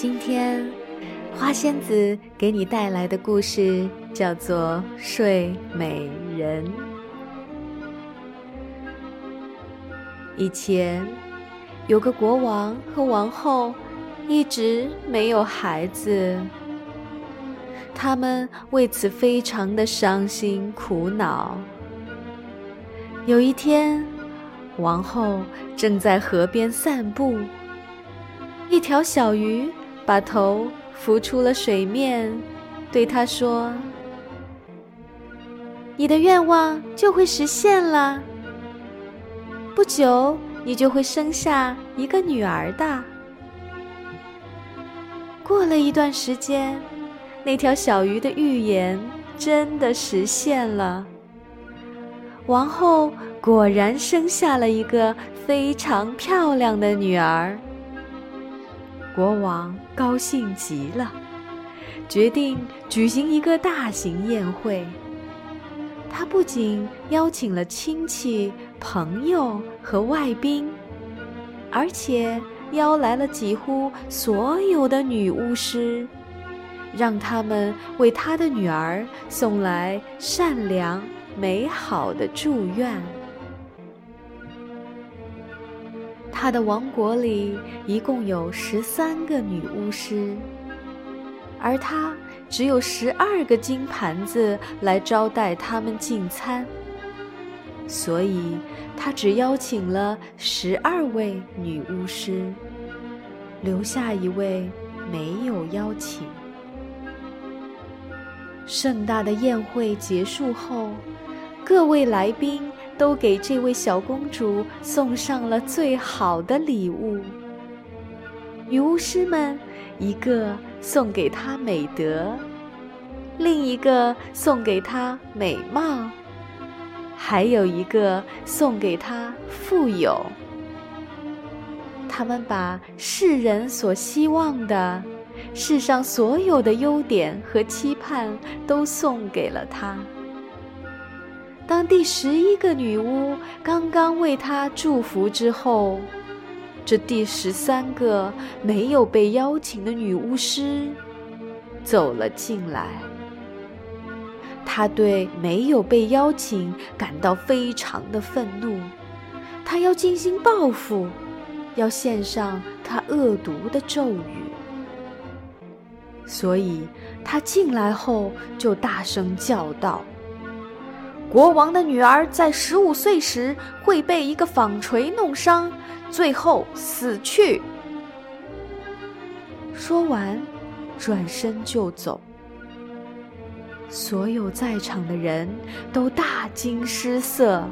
今天，花仙子给你带来的故事叫做《睡美人》。以前，有个国王和王后，一直没有孩子，他们为此非常的伤心苦恼。有一天，王后正在河边散步，一条小鱼把头浮出了水面，对她说：“你的愿望就会实现了，不久你就会生下一个女儿的。”过了一段时间，那条小鱼的预言真的实现了。王后果然生下了一个非常漂亮的女儿。国王高兴极了，决定举行一个大型宴会。他不仅邀请了亲戚、朋友和外宾，而且邀来了几乎所有的女巫师，让他们为他的女儿送来善良。美好的祝愿。他的王国里一共有十三个女巫师，而他只有十二个金盘子来招待他们进餐，所以他只邀请了十二位女巫师，留下一位没有邀请。盛大的宴会结束后。各位来宾都给这位小公主送上了最好的礼物。女巫师们，一个送给她美德，另一个送给她美貌，还有一个送给她富有。他们把世人所希望的、世上所有的优点和期盼都送给了她。当第十一个女巫刚刚为她祝福之后，这第十三个没有被邀请的女巫师走了进来。她对没有被邀请感到非常的愤怒，她要进行报复，要献上她恶毒的咒语。所以，她进来后就大声叫道。国王的女儿在十五岁时会被一个纺锤弄伤，最后死去。说完，转身就走。所有在场的人都大惊失色。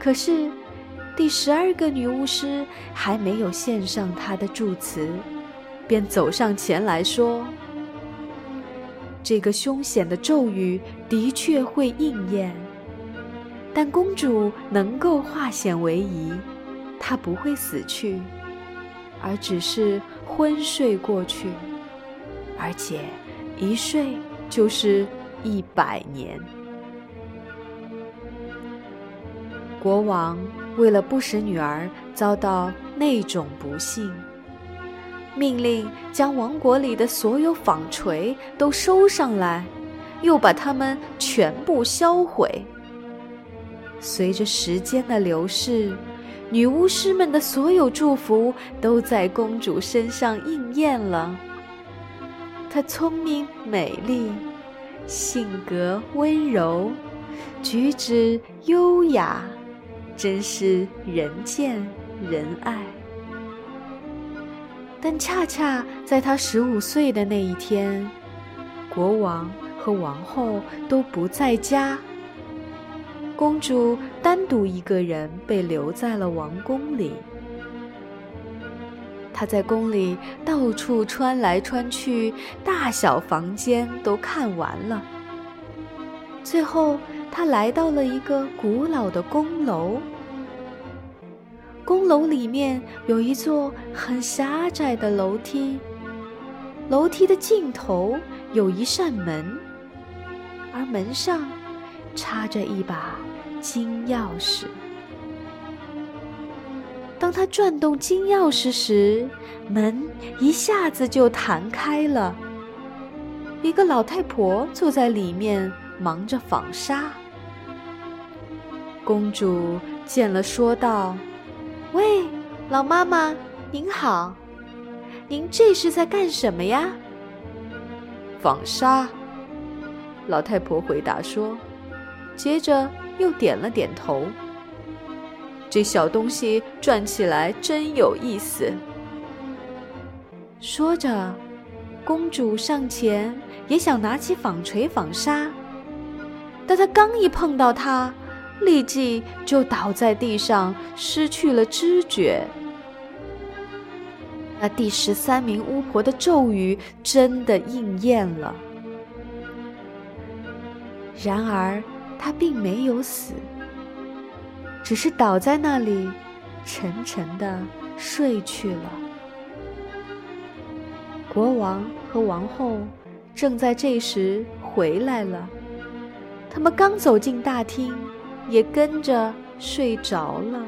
可是，第十二个女巫师还没有献上她的祝词，便走上前来说。这个凶险的咒语的确会应验，但公主能够化险为夷，她不会死去，而只是昏睡过去，而且一睡就是一百年。国王为了不使女儿遭到那种不幸。命令将王国里的所有纺锤都收上来，又把它们全部销毁。随着时间的流逝，女巫师们的所有祝福都在公主身上应验了。她聪明美丽，性格温柔，举止优雅，真是人见人爱。但恰恰在他十五岁的那一天，国王和王后都不在家，公主单独一个人被留在了王宫里。她在宫里到处穿来穿去，大小房间都看完了。最后，她来到了一个古老的宫楼。宫楼里面有一座很狭窄的楼梯，楼梯的尽头有一扇门，而门上插着一把金钥匙。当他转动金钥匙时，门一下子就弹开了。一个老太婆坐在里面，忙着纺纱。公主见了，说道：“喂，老妈妈，您好，您这是在干什么呀？”纺纱。老太婆回答说，接着又点了点头。这小东西转起来真有意思。说着，公主上前也想拿起纺锤纺纱，但她刚一碰到它，立即就倒在地上，失去了知觉。那第十三名巫婆的咒语真的应验了。然而，她并没有死，只是倒在那里，沉沉的睡去了。国王和王后正在这时回来了，他们刚走进大厅，也跟着睡着了。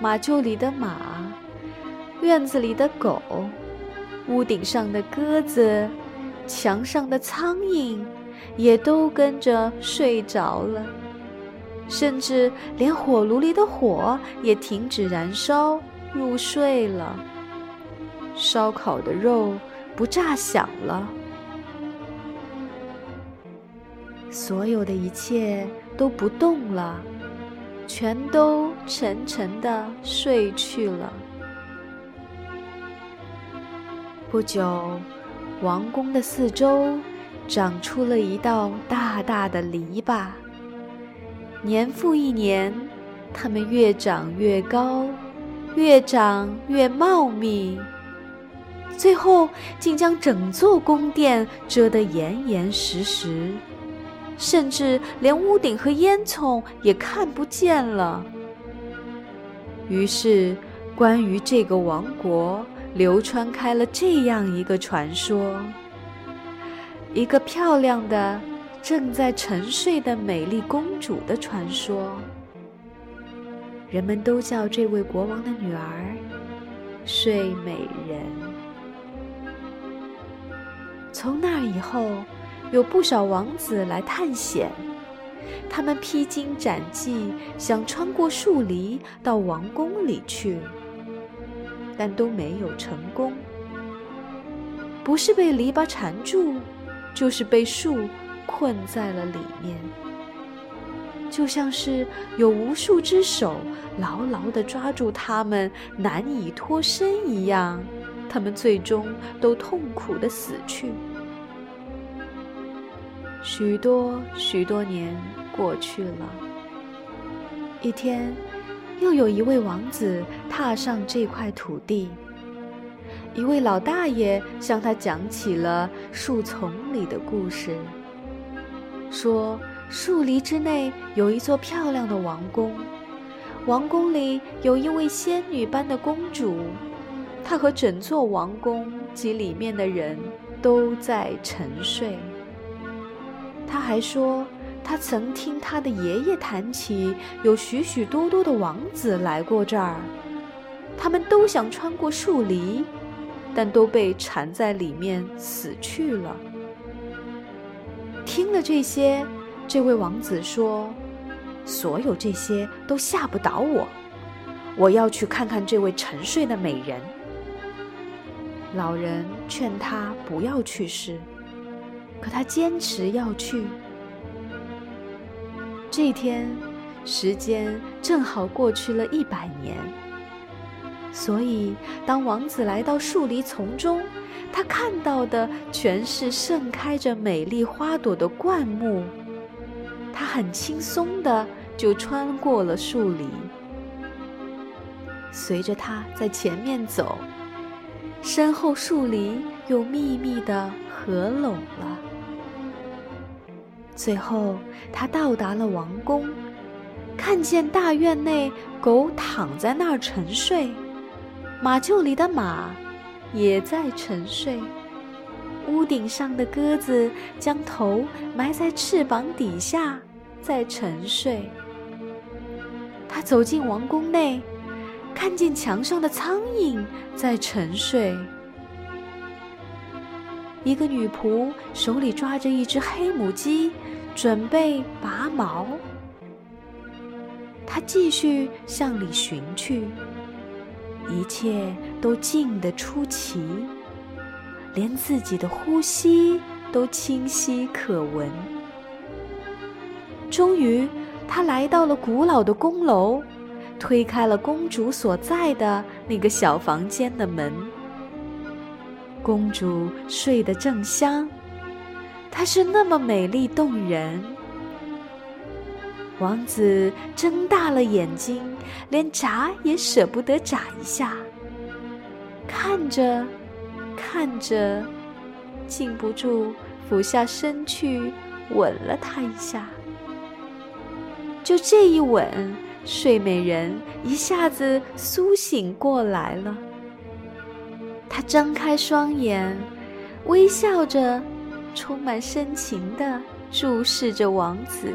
马厩里的马。院子里的狗，屋顶上的鸽子，墙上的苍蝇，也都跟着睡着了。甚至连火炉里的火也停止燃烧，入睡了。烧烤的肉不炸响了。所有的一切都不动了，全都沉沉的睡去了。不久，王宫的四周长出了一道大大的篱笆。年复一年，它们越长越高，越长越茂密，最后竟将整座宫殿遮得严严实实，甚至连屋顶和烟囱也看不见了。于是，关于这个王国。流传开了这样一个传说：一个漂亮的、正在沉睡的美丽公主的传说。人们都叫这位国王的女儿“睡美人”。从那以后，有不少王子来探险，他们披荆斩棘，想穿过树篱到王宫里去。但都没有成功，不是被篱笆缠住，就是被树困在了里面，就像是有无数只手牢牢地抓住他们，难以脱身一样。他们最终都痛苦地死去。许多许多年过去了，一天。又有一位王子踏上这块土地，一位老大爷向他讲起了树丛里的故事，说树篱之内有一座漂亮的王宫，王宫里有一位仙女般的公主，她和整座王宫及里面的人都在沉睡。他还说。他曾听他的爷爷谈起，有许许多多的王子来过这儿，他们都想穿过树篱，但都被缠在里面死去了。听了这些，这位王子说：“所有这些都吓不倒我，我要去看看这位沉睡的美人。”老人劝他不要去试，可他坚持要去。这天，时间正好过去了一百年。所以，当王子来到树篱丛中，他看到的全是盛开着美丽花朵的灌木。他很轻松的就穿过了树篱。随着他在前面走，身后树篱又密密的合拢了。最后，他到达了王宫，看见大院内狗躺在那儿沉睡，马厩里的马也在沉睡，屋顶上的鸽子将头埋在翅膀底下，在沉睡。他走进王宫内，看见墙上的苍蝇在沉睡。一个女仆手里抓着一只黑母鸡，准备拔毛。她继续向里寻去，一切都静得出奇，连自己的呼吸都清晰可闻。终于，她来到了古老的宫楼，推开了公主所在的那个小房间的门。公主睡得正香，她是那么美丽动人。王子睁大了眼睛，连眨也舍不得眨一下，看着，看着，禁不住俯下身去吻了她一下。就这一吻，睡美人一下子苏醒过来了。她睁开双眼，微笑着，充满深情地注视着王子。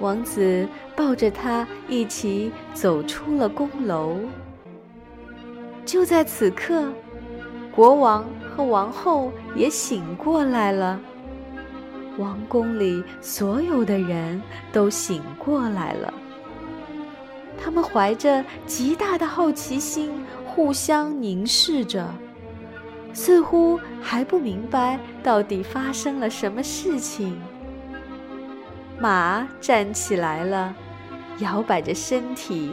王子抱着她一起走出了宫楼。就在此刻，国王和王后也醒过来了。王宫里所有的人都醒过来了。他们怀着极大的好奇心。互相凝视着，似乎还不明白到底发生了什么事情。马站起来了，摇摆着身体；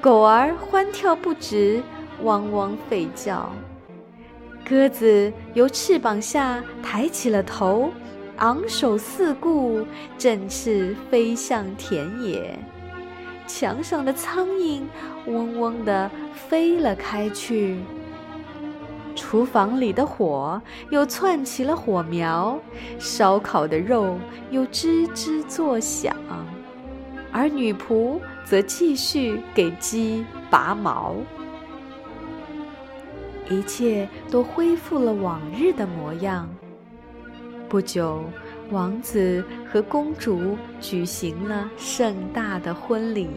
狗儿欢跳不止，汪汪吠叫；鸽子由翅膀下抬起了头，昂首四顾，振翅飞向田野。墙上的苍蝇嗡嗡地飞了开去，厨房里的火又窜起了火苗，烧烤的肉又吱吱作响，而女仆则继续给鸡拔毛。一切都恢复了往日的模样。不久。王子和公主举行了盛大的婚礼，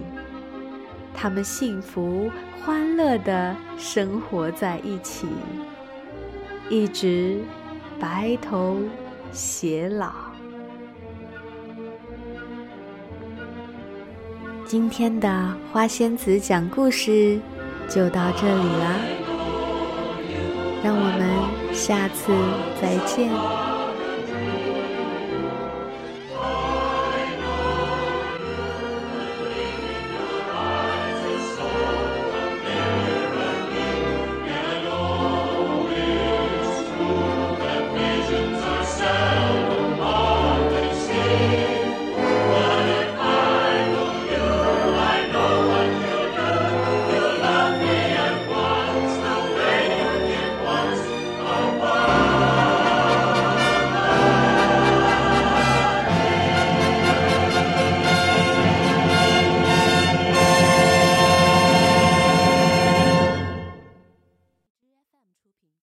他们幸福欢乐的生活在一起，一直白头偕老。今天的花仙子讲故事就到这里了，让我们下次再见。